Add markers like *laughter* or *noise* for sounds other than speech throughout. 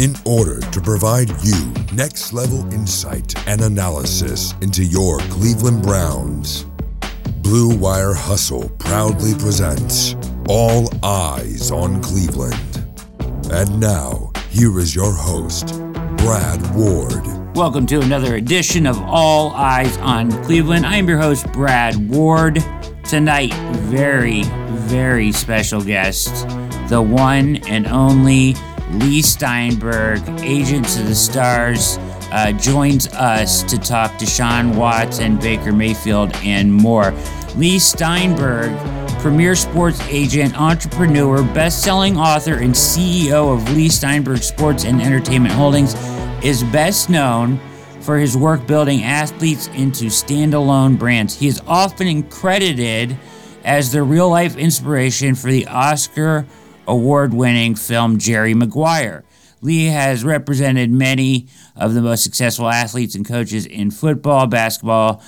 in order to provide you next level insight and analysis into your Cleveland Browns. Blue Wire Hustle proudly presents All Eyes on Cleveland. And now, here is your host, Brad Ward. Welcome to another edition of All Eyes on Cleveland. I am your host, Brad Ward. Tonight, very, very special guest, the one and only Leigh Steinberg, agent to the stars, uh, joins us to talk Deshaun Watson, Baker Mayfield, and more. Leigh Steinberg, premier sports agent, entrepreneur, best selling author, and CEO of Leigh Steinberg Sports and Entertainment Holdings, is best known for his work building athletes into standalone brands. He is often credited as the real life inspiration for the Oscar award winning film Jerry Maguire. Leigh has represented many of the most successful athletes and coaches in football, basketball,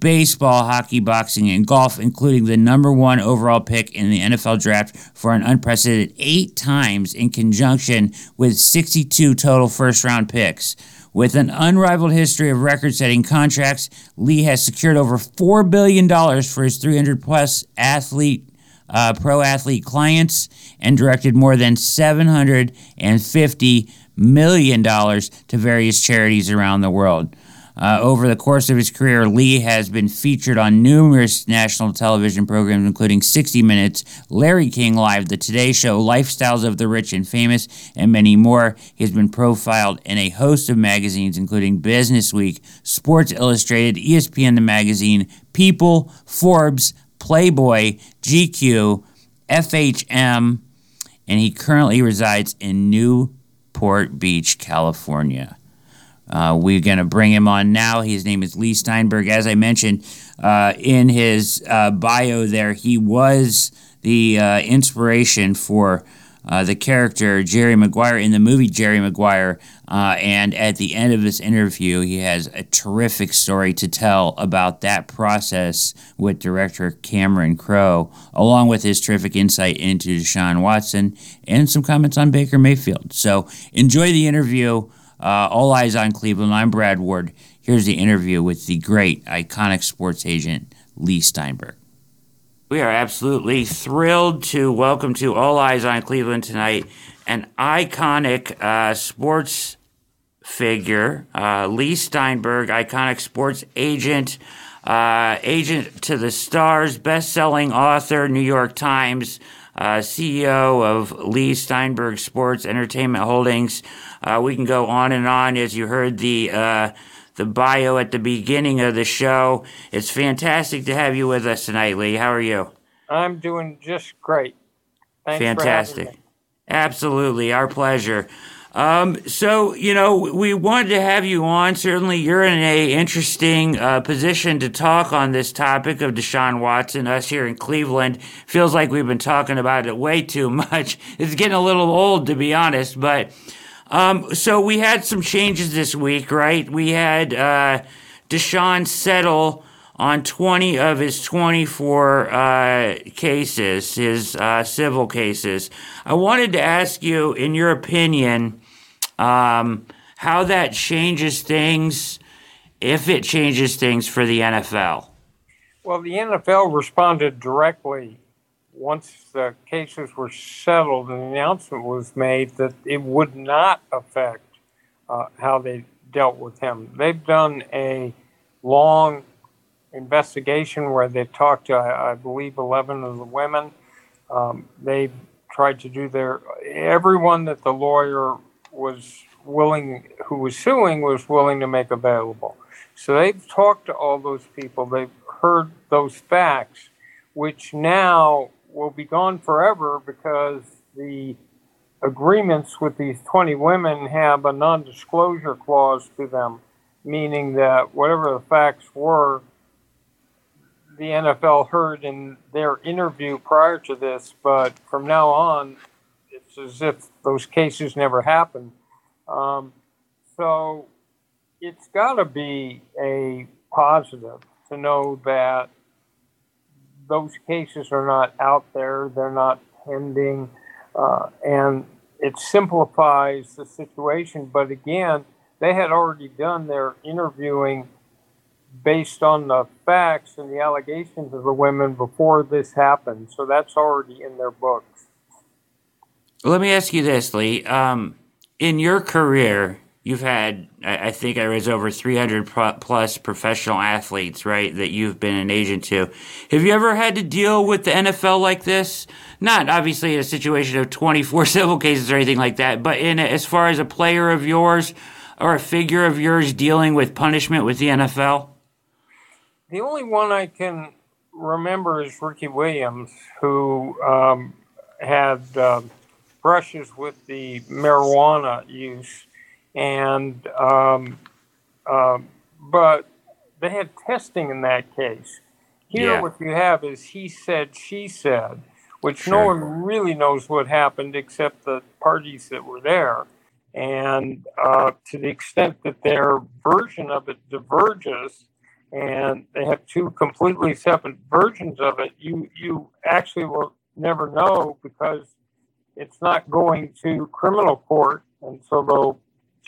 baseball, hockey, boxing, and golf, including the number one overall pick in the NFL draft for an unprecedented eight times in conjunction with 62 total first round picks. With an unrivaled history of record setting contracts, Leigh has secured over $4 billion for his 300 plus athlete. Uh, pro athlete clients and directed more than $750 million to various charities around the world. Uh, over the course of his career, Leigh has been featured on numerous national television programs, including 60 Minutes, Larry King Live, The Today Show, Lifestyles of the Rich and Famous, and many more. He has been profiled in a host of magazines, including Business Week, Sports Illustrated, ESPN The Magazine, People, Forbes, Playboy, GQ, FHM, and he currently resides in Newport Beach, California. Uh, we're going to bring him on now. His name is Leigh Steinberg. As I mentioned uh, in his uh, bio, there, he was the uh, inspiration for uh, the character Jerry Maguire in the movie Jerry Maguire. Uh, and at the end of this interview, he has a terrific story to tell about that process with director Cameron Crowe, along with his terrific insight into Deshaun Watson and some comments on Baker Mayfield. So enjoy the interview. Uh, All Eyes on Cleveland. I'm Brad Ward. Here's the interview with the great, iconic sports agent Leigh Steinberg. We are absolutely thrilled to welcome to All Eyes on Cleveland tonight an iconic uh, sports figure, uh, Leigh Steinberg, iconic sports agent, uh, agent to the stars, best-selling author, New York Times, uh, CEO of Leigh Steinberg Sports Entertainment Holdings. Uh, we can go on and on as you heard the uh, the bio at the beginning of the show. It's fantastic to have you with us tonight, Leigh. How are you? I'm doing just great. Thanks Fantastic. Absolutely, our pleasure. Um, so you know, we wanted to have you on. Certainly, you're in a interesting uh, position to talk on this topic of Deshaun Watson. Us here in Cleveland feels like we've been talking about it way too *laughs* much. It's getting a little old, to be honest. But um, so we had some changes this week, right? We had uh, Deshaun settle on 20 of his 24 uh, cases, his uh, civil cases. I wanted to ask you, in your opinion, um, how that changes things, if it changes things for the NFL. Well, the NFL responded directly once the cases were settled an announcement was made that it would not affect uh, how they dealt with him. They've done a long investigation where they talked to, I, I believe, 11 of the women. Um, they tried to do their, everyone that the lawyer was willing, who was suing, was willing to make available. So they've talked to all those people, they've heard those facts, which now will be gone forever because the agreements with these 20 women have a non disclosure clause to them, meaning that whatever the facts were, the NFL heard in their interview prior to this, but from now on, it's as if those cases never happened. Um, so it's got to be a positive to know that those cases are not out there, they're not pending, uh, and it simplifies the situation. But again, they had already done their interviewing based on the facts and the allegations of the women before this happened. So that's already in their books. Let me ask you this, Leigh. Um, in your career, you've had, I think I was over 300 plus professional athletes, right, that you've been an agent to. Have you ever had to deal with the NFL like this? Not obviously in a situation of 24 *laughs* civil cases or anything like that, but in as far as a player of yours or a figure of yours dealing with punishment with the NFL? The only one I can remember is Ricky Williams, who um, had uh, brushes with the marijuana use, and um, uh, but they had testing in that case. Here, Yeah. what you have is he said, she said, which Sure. no one really knows what happened except the parties that were there. And uh, to the extent that their version of it diverges, and they have two completely separate versions of it, you you actually will never know because it's not going to criminal court, and so the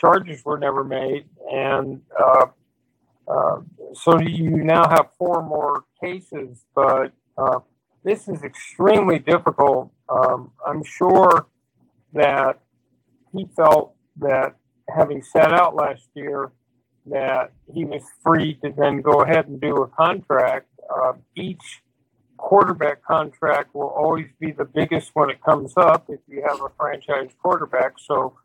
charges were never made, and uh, uh, so you now have four more cases, but uh, this is extremely difficult. Um, I'm sure that he felt that having sat out last year, that he was free to then go ahead and do a contract. Uh, each quarterback contract will always be the biggest when it comes up if you have a franchise quarterback. So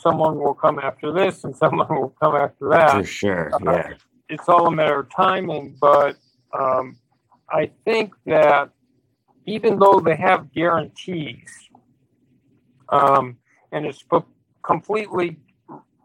someone will come after this and someone will come after that For sure, yeah. it's all a matter of timing, but um, I think that even though they have guarantees, um, and it's completely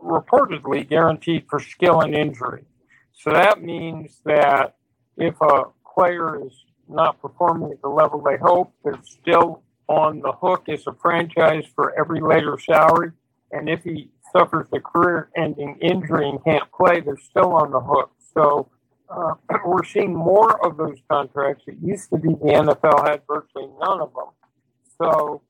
reportedly guaranteed for skill and injury. So that means that if a player is not performing at the level they hope, they're still on the hook as a franchise for every later salary. And if he suffers a career ending injury and can't play, they're still on the hook. So uh, *clears throat* we're seeing more of those contracts. It used to be the NFL had virtually none of them. So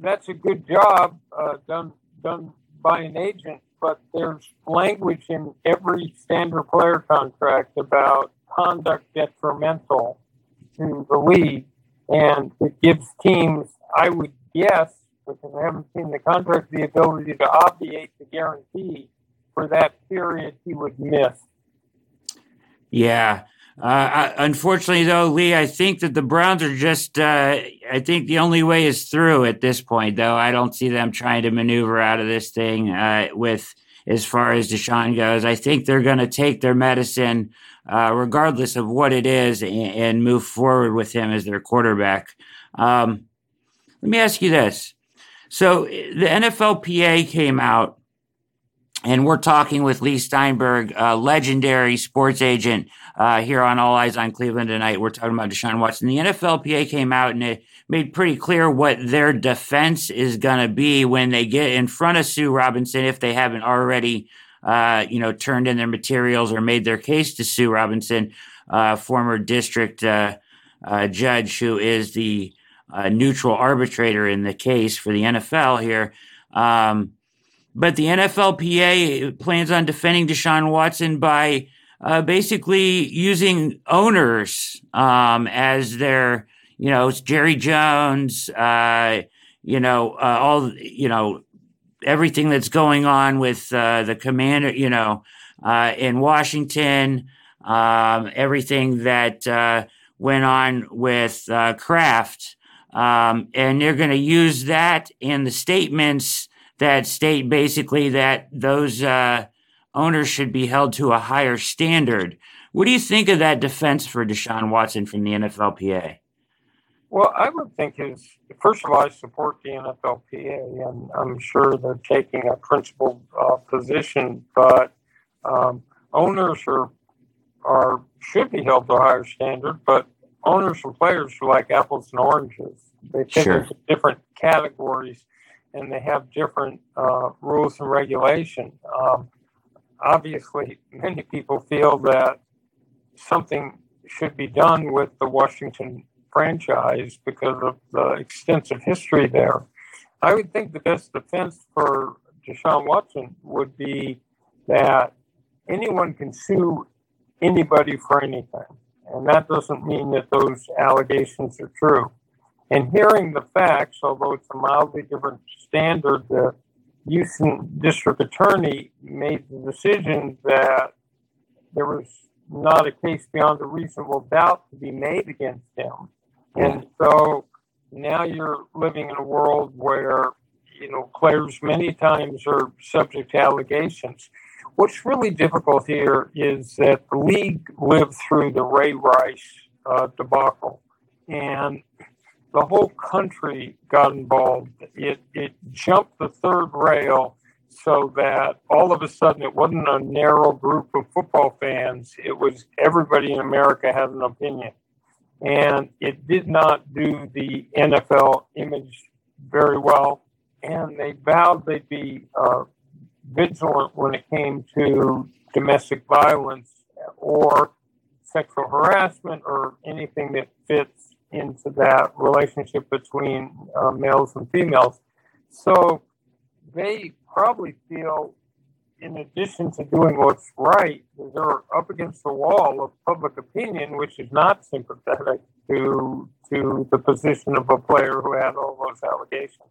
that's a good job uh, done done by an agent, but there's language in every standard player contract about conduct detrimental to the league, and it gives teams, I would guess, because I haven't seen the contract, the ability to obviate the guarantee for that period he would miss. Yeah. Uh, unfortunately, though, Leigh, I think that the Browns are just, uh, I think the only way is through at this point, though. I don't see them trying to maneuver out of this thing uh, with as far as Deshaun goes. I think they're going to take their medicine, uh, regardless of what it is, and, and move forward with him as their quarterback. Um, let me ask you this. So the NFLPA came out, and we're talking with Leigh Steinberg, a legendary sports agent uh, here on All Eyes on Cleveland tonight. We're talking about Deshaun Watson. The NFLPA came out and it made pretty clear what their defense is going to be when they get in front of Sue Robinson, if they haven't already, uh, you know, turned in their materials or made their case to Sue Robinson, uh, former district uh, uh, judge who is the uh, neutral arbitrator in the case for the NFL here. Um, but the NFLPA plans on defending Deshaun Watson by uh, basically using owners um, as their, you know, Jerry Jones, uh, you know, uh, all, you know, everything that's going on with uh, the commander, you know, uh, in Washington, um, everything that went on with Kraft. Um, and they're going to use that in the statements that state basically that those uh, owners should be held to a higher standard. What do you think of that defense for Deshaun Watson from the NFLPA? Well, I would think is first of all, I support the NFLPA, and I'm sure they're taking a principled uh, position. But um, owners are are should be held to a higher standard. But owners and players are like apples and oranges. They fit Sure. into different categories, and they have different uh, rules and regulation. Um, obviously, many people feel that something should be done with the Washington franchise because of the extensive history there. I would think the best defense for Deshaun Watson would be that anyone can sue anybody for anything. And that doesn't mean that those allegations are true. And hearing the facts, although it's a mildly different standard, the Houston district attorney made the decision that there was not a case beyond a reasonable doubt to be made against him. And so now you're living in a world where, you know, players many times are subject to allegations. What's really difficult here is that the league lived through the Ray Rice uh, debacle, and the whole country got involved. It, it jumped the third rail so that all of a sudden it wasn't a narrow group of football fans, it was everybody in America had an opinion. And it did not do the NFL image very well. And they vowed they'd be uh, vigilant when it came to domestic violence or sexual harassment or anything that fits into that relationship between uh, males and females. So they probably feel, in addition to doing what's right, they're up against the wall of public opinion, which is not sympathetic to to the position of a player who had all those allegations.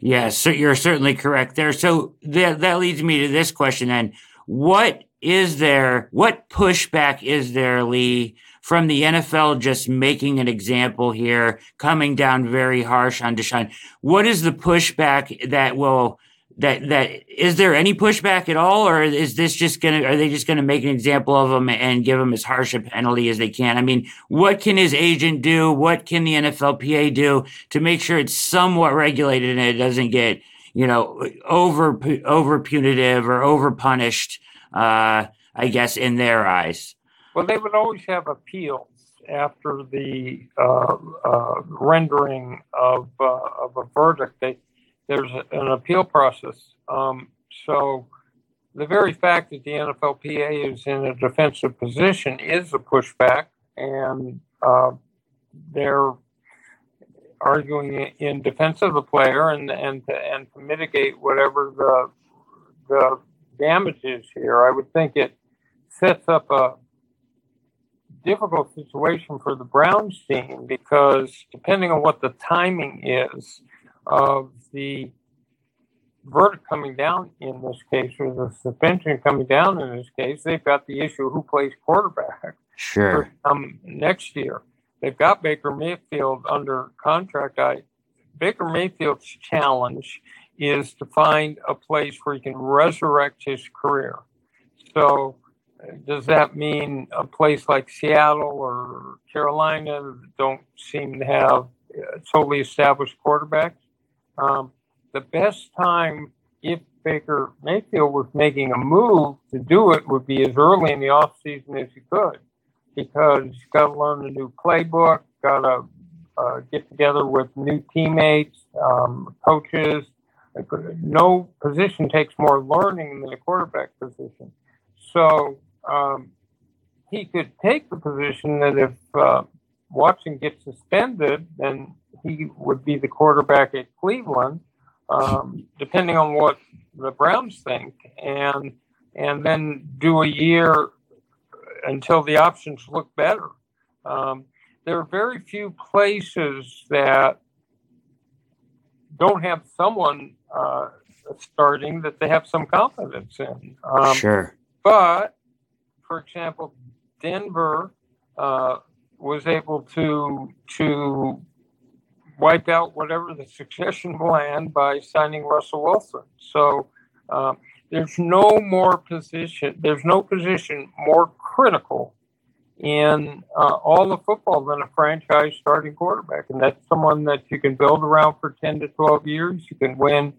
Yes, so you're certainly correct there. So that that leads me to this question then. What is there what pushback is there, Leigh, from the NFL just making an example here, coming down very harsh on Deshaun? What is the pushback that will that that is there any pushback at all, or is this just gonna are they just gonna make an example of him and give him as harsh a penalty as they can? I mean, what can his agent do? What can the NFLPA do to make sure it's somewhat regulated and it doesn't get you know over over punitive or over punished? Uh, I guess in their eyes. Well, they would always have appeals after the uh, uh, rendering of, uh, of a verdict. They, there's an appeal process. Um, so the very fact that the NFLPA is in a defensive position is a pushback, and uh, they're arguing in defense of the player and and to, and to mitigate whatever the the damage is here. I would think it sets up a difficult situation for the Browns team because depending on what the timing is of the verdict coming down in this case or the suspension coming down in this case, they've got the issue of who plays quarterback Sure. um, next year. They've got Baker Mayfield under contract. I, Baker Mayfield's challenge is to find a place where he can resurrect his career. So, does that mean a place like Seattle or Carolina don't seem to have uh, totally established quarterbacks? Um, the best time, if Baker Mayfield was making a move to do it, would be as early in the offseason as he could because you got to learn a new playbook, got to uh, get together with new teammates, um, coaches. No position takes more learning than the quarterback position. So um, he could take the position that if uh, Watson gets suspended, then he would be the quarterback at Cleveland, um, depending on what the Browns think, and and then do a year until the options look better. Um, there are very few places that don't have someone uh, starting that they have some confidence in. Um, sure. But, for example, Denver uh, was able to to wipe out whatever the succession plan by signing Russell Wilson. So uh, there's no more position, there's no position more critical in uh, all of football than a franchise starting quarterback. And that's someone that you can build around for 10 to 12 years. You can win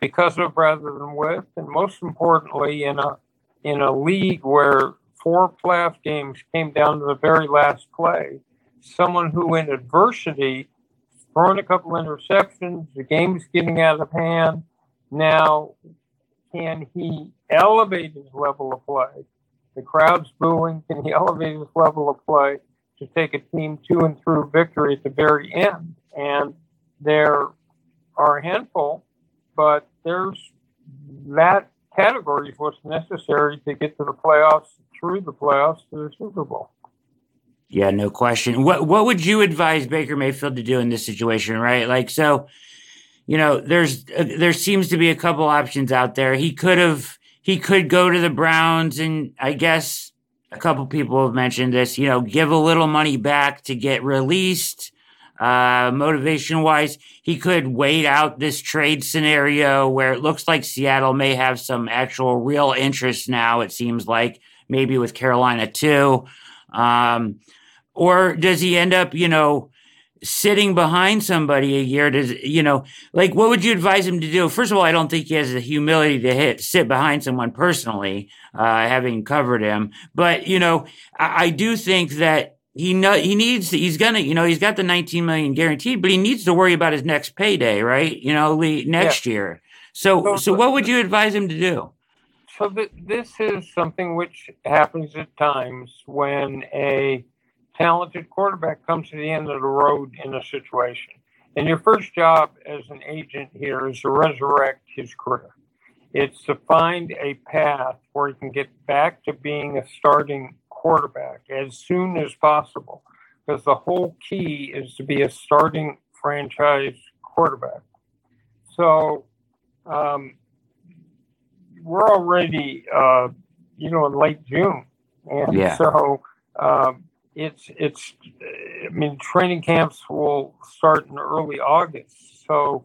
because of rather than with. And most importantly, in a, in a league where four playoff games came down to the very last play, someone who in adversity, thrown a couple interceptions, the game's getting out of hand. Now, can he elevate his level of play? The crowd's booing. Can he elevate his level of play to take a team to and through victory at the very end? And there are a handful, but there's that category is what's necessary to get to the playoffs, through the playoffs to the Super Bowl. Yeah, no question. What what would you advise Baker Mayfield to do in this situation, right? Like so, you know, there's uh, there seems to be a couple options out there. He could have he could go to the Browns and I guess a couple people have mentioned this, you know, give a little money back to get released. Uh, motivation wise, he could wait out this trade scenario where it looks like Seattle may have some actual real interest now. It seems like maybe with Carolina too. Um, or does he end up, you know, sitting behind somebody a year? Does you know like what would you advise him to do? First of all i don't think he has the humility to hit sit behind someone personally uh, having covered him. But you know I, I, do think that he know he needs he's gonna you know he's got the 19 million guaranteed but he needs to worry about his next payday right? You know next yeah. year. So, so what would you advise him to do so th- this is something which happens at times when a talented quarterback comes to the end of the road in a situation. And your first job as an agent here is to resurrect his career. It's to find a path where he can get back to being a starting quarterback as soon as possible. Because the whole key is to be a starting franchise quarterback. So um, we're already, uh, you know, in late June. And yeah. so um, it's it's I mean training camps will start in early August. So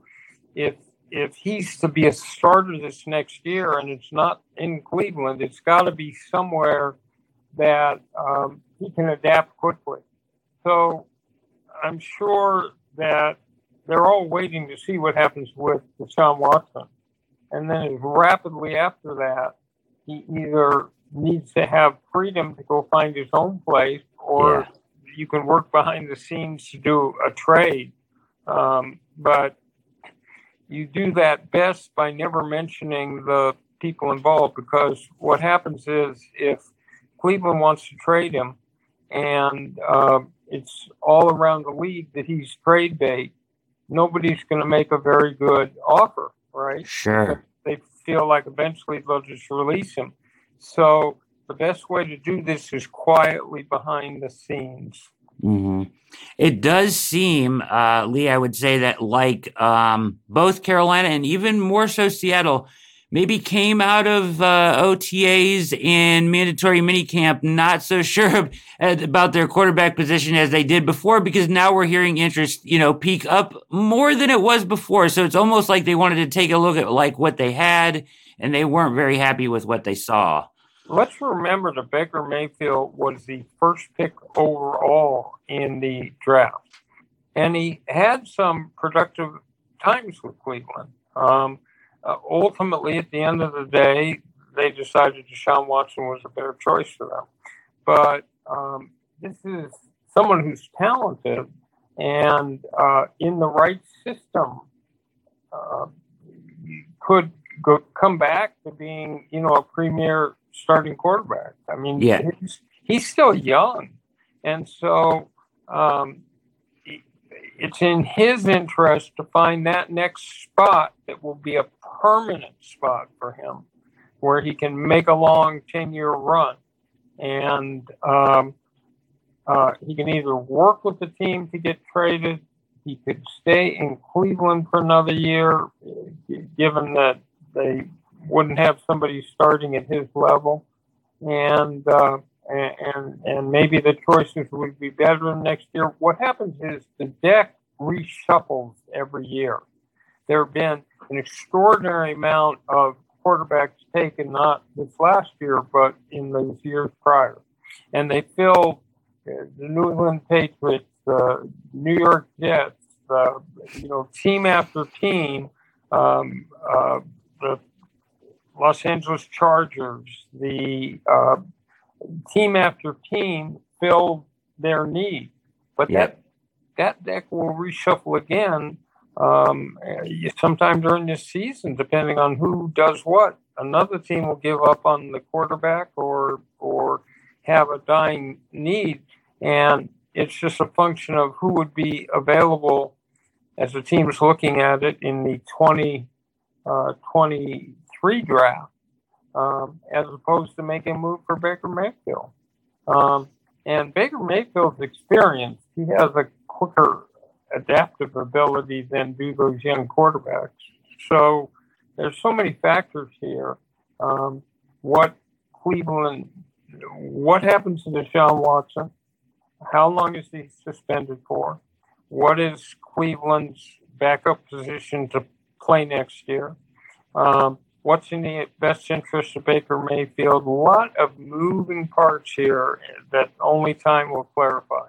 if if he's to be a starter this next year and it's not in Cleveland, it's got to be somewhere that um, he can adapt quickly. So I'm sure that they're all waiting to see what happens with Deshaun Watson. And then rapidly after that, he either needs to have freedom to go find his own place or yeah. you can work behind the scenes to do a trade. Um, but you do that best by never mentioning the people involved because what happens is if Cleveland wants to trade him and uh, it's all around the league that he's trade bait, nobody's going to make a very good offer, right? Sure. They feel like eventually they'll just release him. So the best way to do this is quietly behind the scenes. Mm-hmm. It does seem, uh, Leigh, I would say that like um, both Carolina and even more so Seattle maybe came out of uh, OTAs and mandatory minicamp not so sure about their quarterback position as they did before because now we're hearing interest, you know, peak up more than it was before. So it's almost like they wanted to take a look at like what they had and they weren't very happy with what they saw let's remember that Baker Mayfield was the first pick overall in the draft. And he had some productive times with Cleveland. Um, uh, ultimately, at the end of the day, they decided Deshaun Watson was a better choice for them. But um, this is someone who's talented and uh, in the right system uh, could go, come back to being, you know, a premier starting quarterback. I mean, yeah. he's, he's still young. And so um, it's in his interest to find that next spot that will be a permanent spot for him where he can make a long 10 year run. And um, uh, he can either work with the team to get traded, he could stay in Cleveland for another year, given that they wouldn't have somebody starting at his level, and uh, and and maybe the choices would be better next year. What happens is the deck reshuffles every year. There have been an extraordinary amount of quarterbacks taken not this last year, but in those years prior. And they filled uh, the New England Patriots, the New York Jets, uh, you know, team after team, um, uh, the Los Angeles Chargers, the uh, team after team fill their need. But Yep. that that deck will reshuffle again um, uh, sometime during this season, depending on who does what. Another team will give up on the quarterback or or have a dying need, and it's just a function of who would be available as the team is looking at it in the 2023 draft, um, as opposed to making a move for Baker Mayfield. Um, and Baker Mayfield's experience, he has a quicker adaptive ability than do those young quarterbacks. So there's so many factors here. Um, what Cleveland, what happens to Deshaun Watson? How long is he suspended for? What is Cleveland's backup position to play next year? Um, what's in the best interest of Baker Mayfield? A lot of moving parts here that only time will clarify.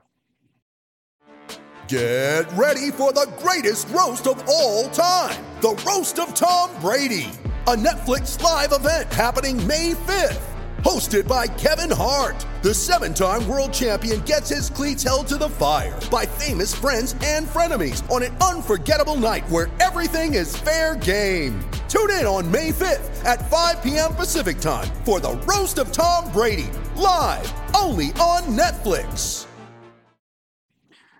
Get ready for the greatest roast of all time the Roast of Tom Brady, a Netflix live event happening May 5th. Hosted by Kevin Hart, the seven time world champion gets his cleats held to the fire by famous friends and frenemies on an unforgettable night where everything is fair game. Tune in on May 5th at 5 p.m. Pacific time for the Roast of Tom Brady, live only on Netflix.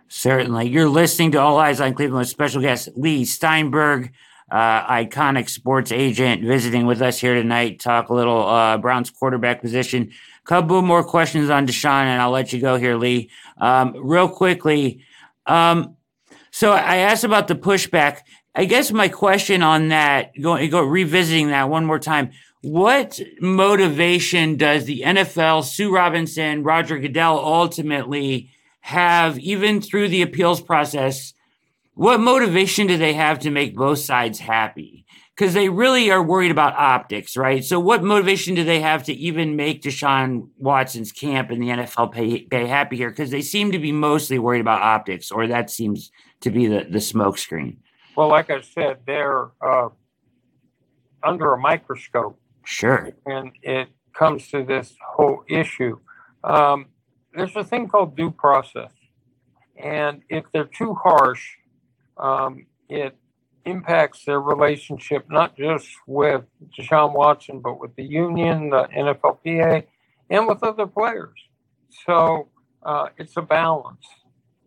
Certainly. You're listening to All Eyes on Cleveland with special guest Leigh Steinberg, uh, iconic sports agent, visiting with us here tonight. Talk a little uh, Browns quarterback position. Couple more questions on Deshaun, and I'll let you go here, Leigh. Um, real quickly. Um, so I asked about the pushback. I guess my question on that, go, go revisiting that one more time. What motivation does the NFL, Sue Robinson, Roger Goodell ultimately have, even through the appeals process? What motivation do they have to make both sides happy? Because they really are worried about optics, right? So, what motivation do they have to even make Deshaun Watson's camp in the NFL pay, pay happy here? Because they seem to be mostly worried about optics, or that seems to be the, the smokescreen. Well, like I said, they're uh, under a microscope, Sure. and it comes to this whole issue. Um, there's a thing called due process, and if they're too harsh, um, it impacts their relationship not just with Deshaun Watson, but with the union, the NFLPA, and with other players. So uh, it's a balance,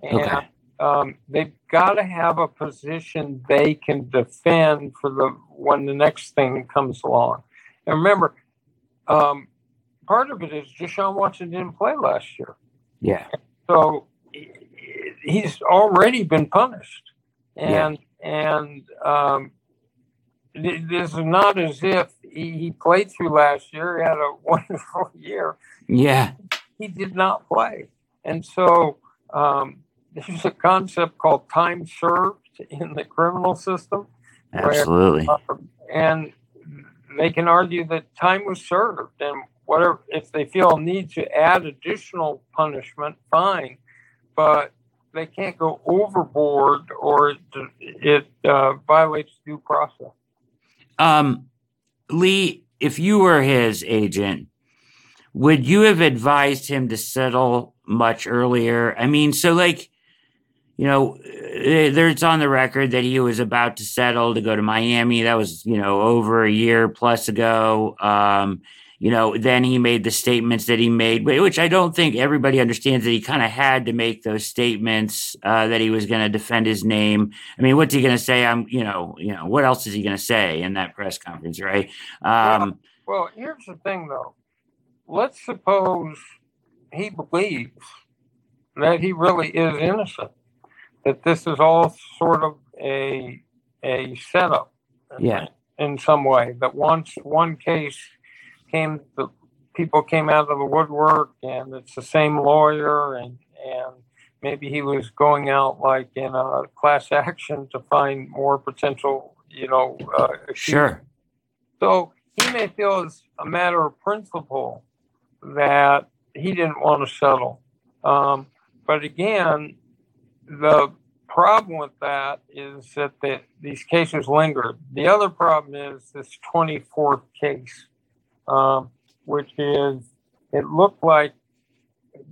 and Okay. Um, they've got to have a position they can defend for the when the next thing comes along. And remember, um, part of it is Deshaun Watson didn't play last year, Yeah. so he's already been punished, and and um, this is not as if he, he played through last year. He had a *laughs* wonderful year. Yeah. He did not play, and so um, there's a concept called time served in the criminal system. where, Absolutely. uh, and they can argue that time was served and whatever if they feel a need to add additional punishment fine but they can't go overboard or it, it uh, violates due process Um, Leigh, if you were his agent, would you have advised him to settle much earlier? I mean, so like, you know, eh, there's on the record that he was about to settle to go to Miami. That was, you know, over a year plus ago. Um, you know, then he made the statements that he made, which I don't think everybody understands that he kind of had to make those statements uh, that he was going to defend his name. I mean, what's he going to say? I'm, you know, you know, what else is he going to say in that press conference, right? Um, well here's the thing though let's suppose he believes that he really is innocent that this is all sort of a a setup Yeah. in some way that once one case came the people came out of the woodwork and it's the same lawyer and and maybe he was going out like in a class action to find more potential you know uh, sure. so he may feel as a matter of principle that he didn't want to settle. Um, but again, the problem with that is that the, these cases linger. The other problem is this 24th case, um, which is it looked like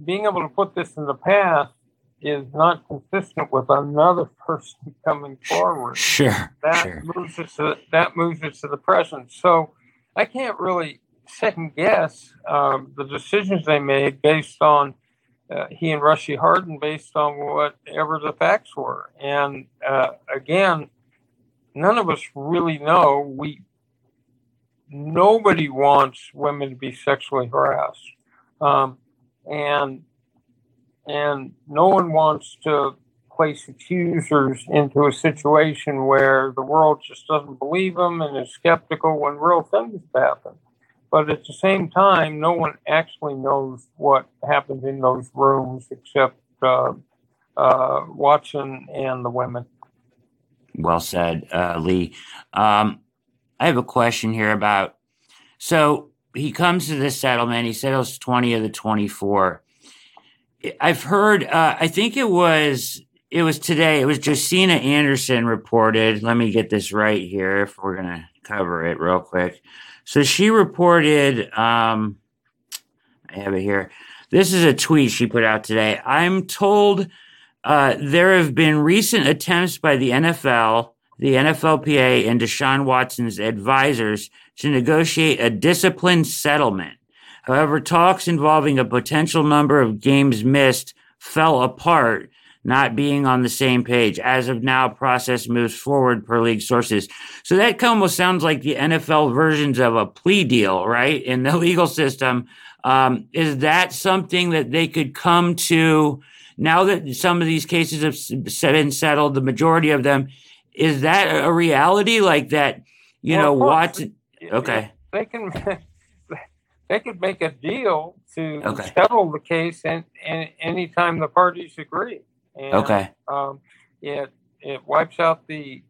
being able to put this in the past is not consistent with another person coming forward. Sure. That sure. moves us to, that moves us to the present. So I can't really second guess um, the decisions they made based on uh, he and Rusty Hardin based on whatever the facts were. And uh, again, none of us really know. We nobody wants women to be sexually harassed, um, and and no one wants to place accusers into a situation where the world just doesn't believe them and is skeptical when real things happen. But at the same time, no one actually knows what happens in those rooms except uh, uh, Watson and the women. Well said, uh, Leigh. Um, I have a question here about so he comes to this settlement. He settles 20 of the 24. I've heard, uh, I think it was it was today. It was Josina Anderson reported. Let me get this right here if we're gonna cover it real quick. So she reported, um, I have it here. This is a tweet she put out today. I'm told uh, there have been recent attempts by the NFL, the NFLPA, and Deshaun Watson's advisors to negotiate a disciplined settlement. However, talks involving a potential number of games missed fell apart not being on the same page. As of now, process moves forward per league sources. So that almost sounds like the NFL versions of a plea deal, right? In the *laughs* legal system. Um, is that something that they could come to now that some of these cases have been settled, the majority of them? Is that a reality like that? You Well, know. Watson. *laughs* Okay. They can *laughs* they could make a deal to Okay. settle the case and, and anytime the parties agree. And, Okay. Um, it it wipes out the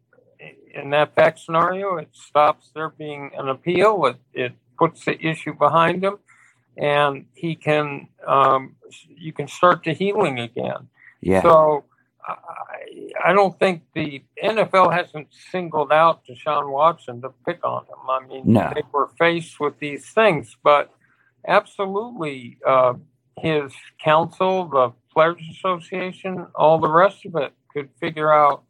in that fact scenario. It stops there being an appeal. It it puts the issue behind him, and he can um, you can start the healing again. Yeah. So I, I don't think the NFL hasn't singled out Deshaun Watson to pick on him. I mean, No. they were faced with these things, but absolutely, uh, his counsel, the Players Association, all the rest of it could figure out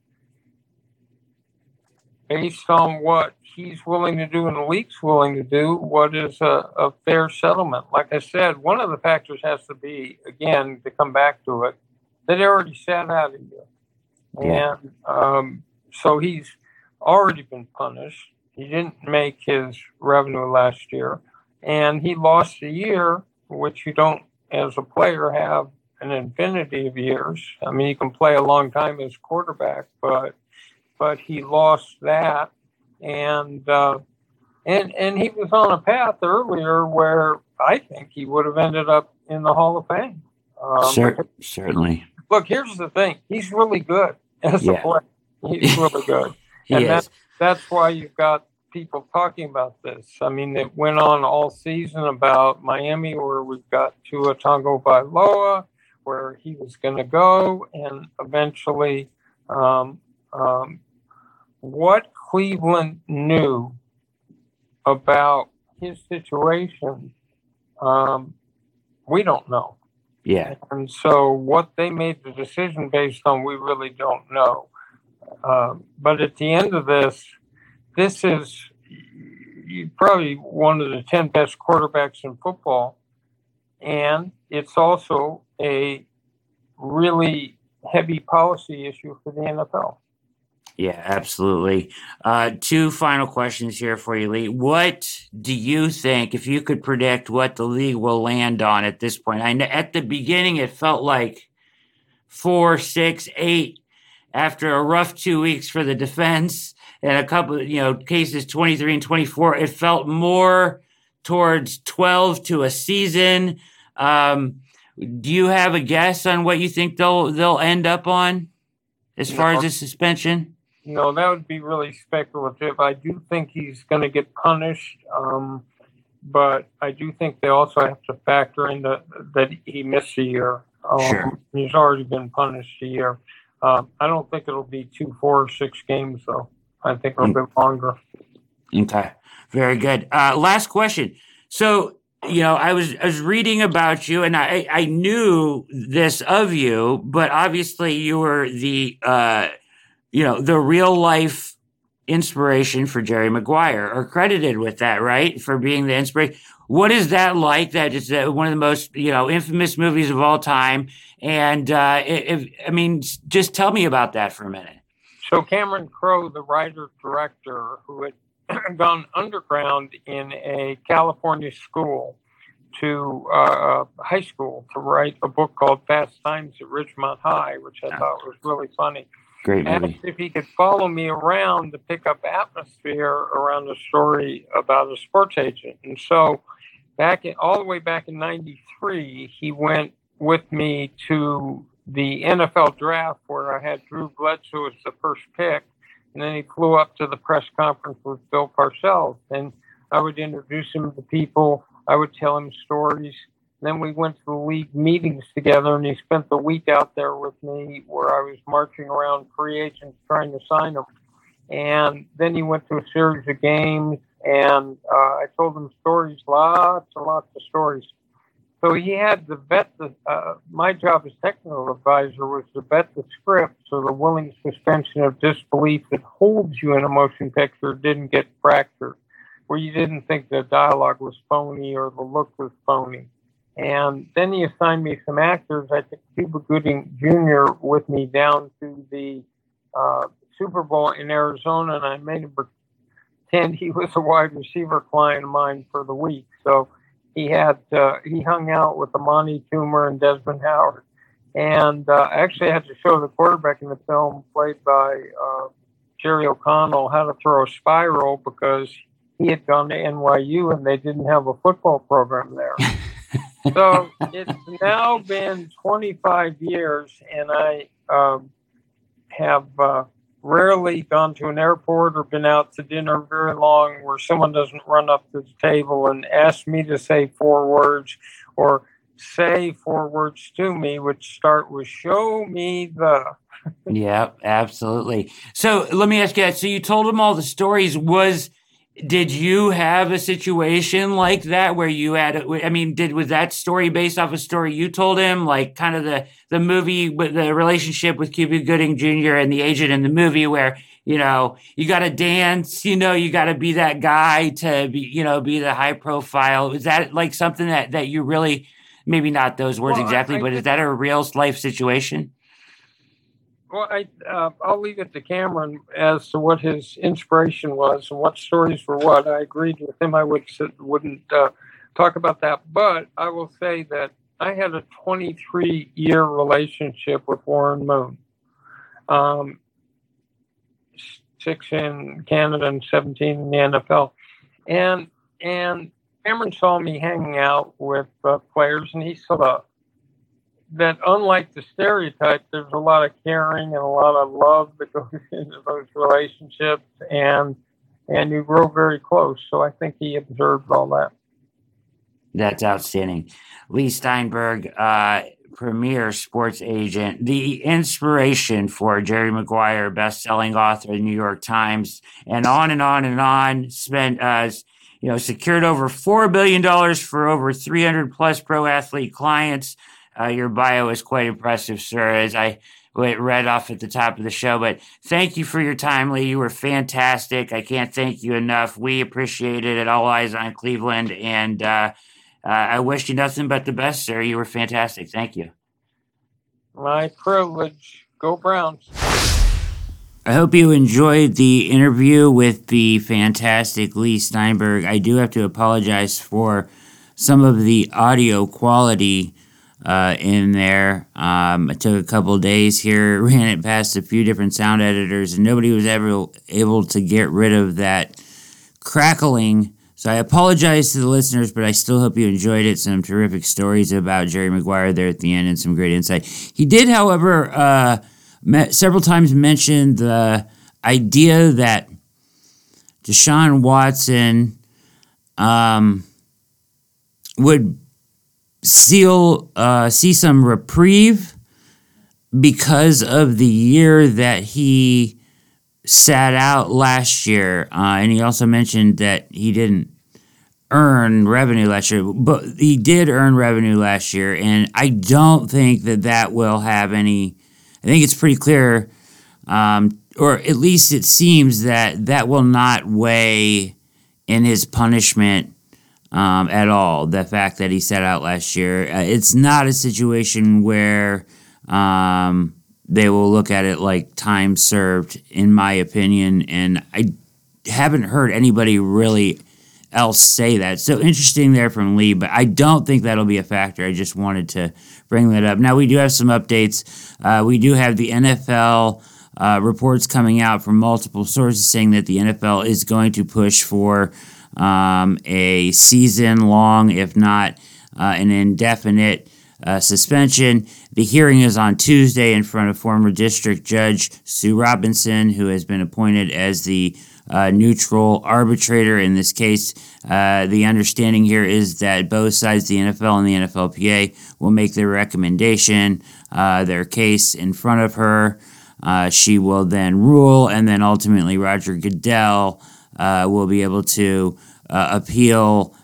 based on what he's willing to do and the league's willing to do, what is a, a fair settlement. Like I said, one of the factors has to be, again, to come back to it, that he already sat out a year. Yeah. And um, so he's already been punished. He didn't make his revenue last year. And he lost a year, which you don't, as a player, have an infinity of years. I mean, he can play a long time as quarterback, but but he lost that, and uh, and and he was on a path earlier where I think he would have ended up in the Hall of Fame. Um, Cer- certainly. Look, here's the thing: he's really good as Yeah. a player. He's *laughs* really good, and that's that's why you've got people talking about this. I mean, it went on all season about Miami, where we've got Tua Tagovailoa, where he was going to go, and eventually, um, um, what Cleveland knew about his situation, um, we don't know. Yeah. And so, what they made the decision based on, we really don't know. Um, but at the end of this, this is probably one of the 10 best quarterbacks in football. And it's also a really heavy policy issue for the NFL. Yeah, absolutely. Uh, two final questions here for you, Leigh. What do you think, if you could predict what the league will land on at this point? I know at the beginning it felt like four, six, eight after a rough two weeks for the defense and a couple, you know, cases 23 and 24. It felt more towards 12 to a season. Um, do you have a guess on what you think they'll they'll end up on as far as the suspension? no, that would be really speculative. I do think he's going to get punished, um, but I do think they also have to factor in the, that he missed a year. Um, Sure. He's already been punished a year. Um, I don't think it'll be two, four, or six games though. I think a bit longer. Okay, very good. Uh, last question. So, you know, I was I was reading about you, and I I knew this of you, but obviously you were the uh, you know the real life inspiration for Jerry Maguire, or credited with that, right? For being the inspiration. What is that like? That is one of the most you know infamous movies of all time, and uh, if, I mean, just tell me about that for a minute. So Cameron Crowe, the writer director, who had *clears throat* gone underground in a California school to uh, high school to write a book called Fast Times at Ridgemont High, which I thought was really funny. Great Asked movie. if he could follow me around to pick up atmosphere around a story about a sports agent. And so, back in, all the way back in '93, he went with me to the NFL draft where I had Drew Bledsoe as the first pick, and then he flew up to the press conference with Bill Parcells, and I would introduce him to people. I would tell him stories. Then we went to the league meetings together, and he spent the week out there with me where I was marching around free agents trying to sign them. And then he went to a series of games, and uh, I told him stories, lots and lots of stories. So he had to vet the. Uh, my job as technical advisor was to vet the script so the willing suspension of disbelief that holds you in a motion picture didn't get fractured, where you didn't think the dialogue was phony or the look was phony. And then he assigned me some actors. I took Cuba Gooding Jr. with me down to the uh, Super Bowl in Arizona, and I made him pretend he was a wide receiver client of mine for the week. So he had uh, he hung out with Amani Toomer and Desmond Howard, and uh, I actually had to show the quarterback in the film, played by uh, Jerry O'Connell, how to throw a spiral because he had gone to NYU and they didn't have a football program there. *laughs* so it's now been 25 years, and I um, have uh, rarely gone to an airport or been out to dinner very long where someone doesn't run up to the table and ask me to say four words or say four words to me, which start with "Show me the." yeah, absolutely. So let me ask you that. So you told them all the stories. Was did you have a situation like that where you had? I mean, did was that story based off a story you told him, like kind of the the movie with the relationship with Cuba Gooding Jr. and the agent in the movie, where you know you got to dance, you know, you got to be that guy to be, you know, be the high profile. Is that like something that that you really? Maybe not those words Well, exactly, I but is that a real life situation? Well, I uh, I'll leave it to Cameron as to what his inspiration was and what stories were what. I agreed with him. I would wouldn't uh, talk about that, but I will say that I had a 23 year relationship with Warren Moon. Um, six in Canada and 17 in the NFL, and and Cameron saw me hanging out with uh, players, and he saw that unlike the stereotype, there's a lot of caring and a lot of love that goes *laughs* into those relationships, and and you grow very close. So I think he observed all that. That's outstanding. Leigh Steinberg, uh, premier sports agent, the inspiration for Jerry Maguire, best-selling author of the New York Times, and on and on and on. Spent, uh, you know, secured over four billion dollars for over three hundred plus pro athlete clients. Uh, your bio is quite impressive, sir. As I read off at the top of the show, but thank you for your time, Leigh. You were fantastic. I can't thank you enough. We appreciate it at All Eyes on Cleveland, and. Uh, uh, I wish you nothing but the best, sir. You were fantastic. Thank you. My privilege. Go Browns. I hope you enjoyed the interview with the fantastic Leigh Steinberg. I do have to apologize for some of the audio quality uh, in there. Um, it took a couple days here, *laughs* ran it past a few different sound editors, and nobody was ever able to get rid of that crackling. So I apologize to the listeners, but I still hope you enjoyed it. Some terrific stories about Jerry Maguire there at the end and some great insight. He did, however, uh, several times mention the idea that Deshaun Watson um, would seal uh, see some reprieve because of the year that he sat out last year, uh, and he also mentioned that he didn't earn revenue last year, but he did earn revenue last year, and I don't think that that will have any. I think it's pretty clear, um, or at least it seems that that will not weigh in his punishment um, at all. The fact that he sat out last year, uh, it's not a situation where um, they will look at it like time served, in my opinion. And I haven't heard anybody really else say that. So interesting there from Leigh, but I don't think that'll be a factor. I just wanted to bring that up. Now, we do have some updates. Uh, we do have the NFL. Uh, reports coming out from multiple sources saying that the NFL is going to push for um, a season long, if not uh, an indefinite uh, suspension. The hearing is on Tuesday in front of former District Judge Sue Robinson, who has been appointed as the uh, neutral arbitrator in this case. Uh, the understanding here is that both sides, the NFL and the NFLPA, will make their recommendation, uh, their case in front of her. Uh, she will then rule, and then ultimately Roger Goodell uh, will be able to uh, appeal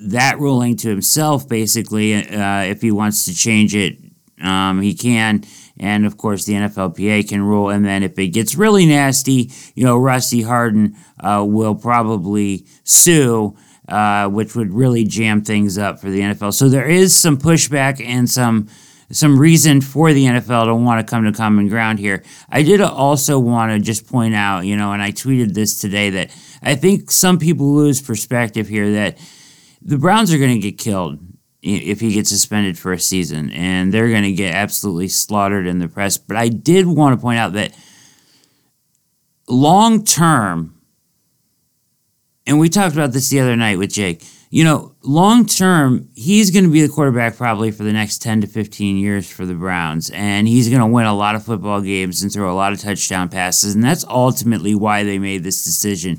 that ruling to himself, basically, uh, if he wants to change it, um, he can. And of course, the NFLPA can rule. And then if it gets really nasty, you know, Rusty Hardin uh, will probably sue, uh, which would really jam things up for the NFL. So there is some pushback and some some reason for the NFL to want to come to common ground here. I did also want to just point out, you know, and I tweeted this today that I think some people lose perspective here that the Browns are going to get killed if he gets suspended for a season, and they're going to get absolutely slaughtered in the press. But I did want to point out that long term, and we talked about this the other night with Jake. You know, long term, he's going to be the quarterback probably for the next 10 to 15 years for the Browns. And he's going to win a lot of football games and throw a lot of touchdown passes. And that's ultimately why they made this decision.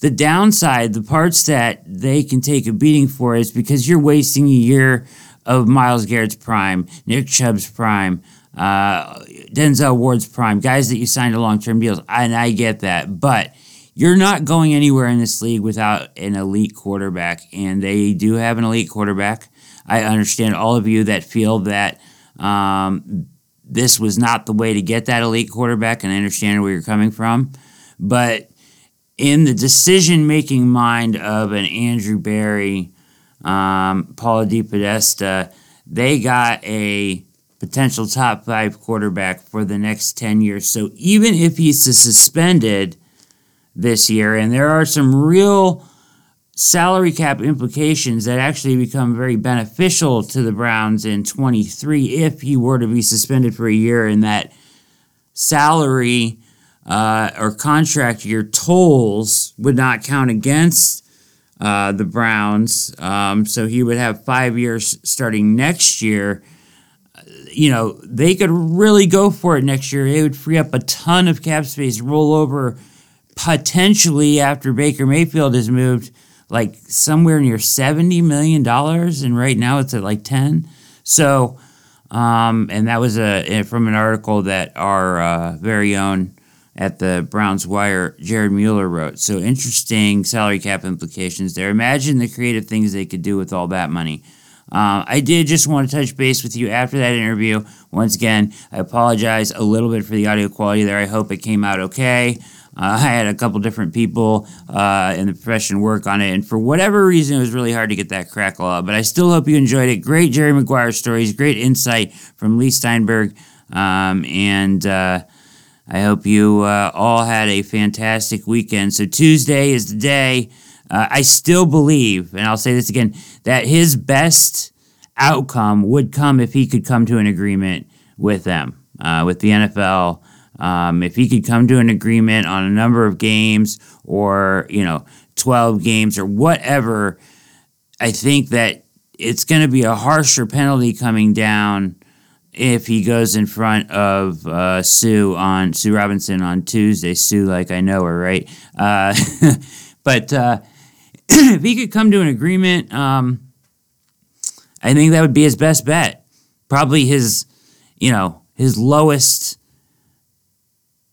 The downside, the parts that they can take a beating for, is because you're wasting a year of Myles Garrett's prime, Nick Chubb's prime, uh, Denzel Ward's prime, guys that you signed to long term deals. And I get that. But you're not going anywhere in this league without an elite quarterback, and they do have an elite quarterback. I understand all of you that feel that um, this was not the way to get that elite quarterback, and I understand where you're coming from. But in the decision making mind of an Andrew Berry, um, Paul DePodesta, they got a potential top five quarterback for the next 10 years. So even if he's suspended, this year, and there are some real salary cap implications that actually become very beneficial to the Browns in 23 if he were to be suspended for a year and that salary uh, or contract year tolls would not count against uh, the Browns. Um, so he would have five years starting next year. You know, they could really go for it next year. It would free up a ton of cap space, roll over potentially after Baker Mayfield has moved like somewhere near $70 million. And right now it's at like 10. So, um, and that was a from an article that our uh, very own at the Browns Wire, Jared Mueller wrote. So interesting salary cap implications there. Imagine the creative things they could do with all that money. Uh, I did just want to touch base with you after that interview. Once again, I apologize a little bit for the audio quality there. I hope it came out okay. Uh, I had a couple different people uh, in the profession work on it, and for whatever reason, it was really hard to get that crackle out. But I still hope you enjoyed it. Great Jerry Maguire stories, great insight from Leigh Steinberg, um, and uh, I hope you uh, all had a fantastic weekend. So Tuesday is the day. Uh, I still believe, and I'll say this again, that his best outcome would come if he could come to an agreement with them, uh, with the NFL um, if he could come to an agreement on a number of games or, you know, 12 games or whatever, I think that it's going to be a harsher penalty coming down if he goes in front of uh, Sue on Sue Robinson on Tuesday. Sue, like I know her, right? Uh, *laughs* but uh, *clears throat* if he could come to an agreement, um, I think that would be his best bet. Probably his, you know, his lowest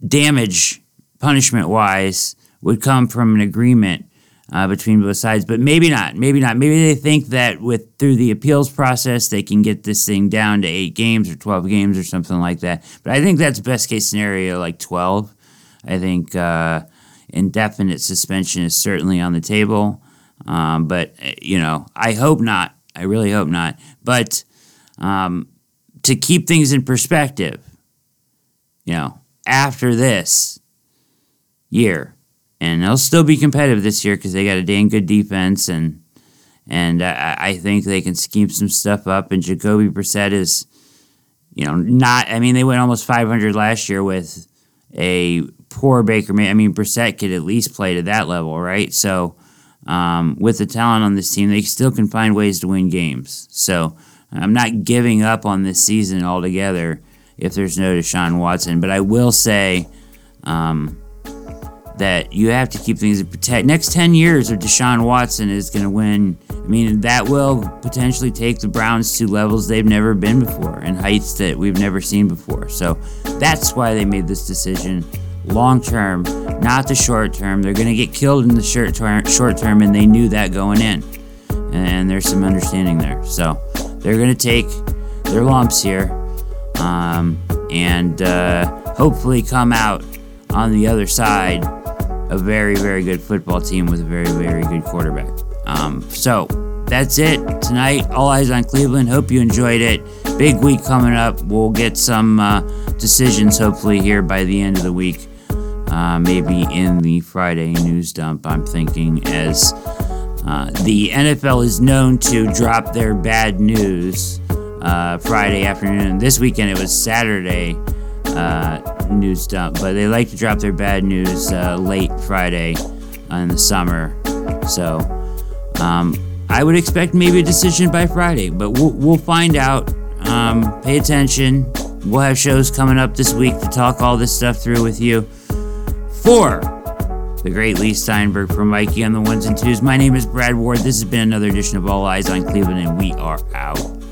damage punishment wise would come from an agreement uh, between both sides, but maybe not. Maybe not. Maybe they think that with through the appeals process they can get this thing down to eight games or twelve games or something like that. But I think that's best case scenario, like twelve. I think uh, indefinite suspension is certainly on the table, um, but uh, you know, I hope not. I really hope not. But um, to keep things in perspective, you know, after this year and they'll still be competitive this year because they got a dang good defense and and I, I think they can scheme some stuff up. And Jacoby Brissett is, you know, not. I mean, they went almost 500 last year with a poor Baker. I mean, Brissett could at least play to that level, right? So um, with the talent on this team, they still can find ways to win games. So I'm not giving up on this season altogether if there's no Deshaun Watson. But I will say. Um, that you have to keep things in protect. Next 10 years of Deshaun Watson is going to win. I mean, that will potentially take the Browns to levels they've never been before and heights that we've never seen before. So that's why they made this decision long term, not the short term. They're going to get killed in the short term, short term, and they knew that going in. And there's some understanding there. So they're going to take their lumps here um, and uh, hopefully come out on the other side a very, very good football team with a very, very good quarterback. Um, so that's it tonight. All eyes on Cleveland. Hope you enjoyed it. Big week coming up. We'll get some uh, decisions hopefully here by the end of the week. Uh, maybe in the Friday news dump, I'm thinking, as uh, the NFL is known to drop their bad news uh, Friday afternoon. This weekend it was Saturday uh, news dump, but they like to drop their bad news uh, late Friday in the summer. So um, I would expect maybe a decision by Friday, but we'll, we'll find out. Um, pay attention. We'll have shows coming up this week to talk all this stuff through with you. For the great Leigh Steinberg from Mikey on the ones and twos, my name is Brad Ward. This has been another edition of All Eyes on Cleveland, and we are out.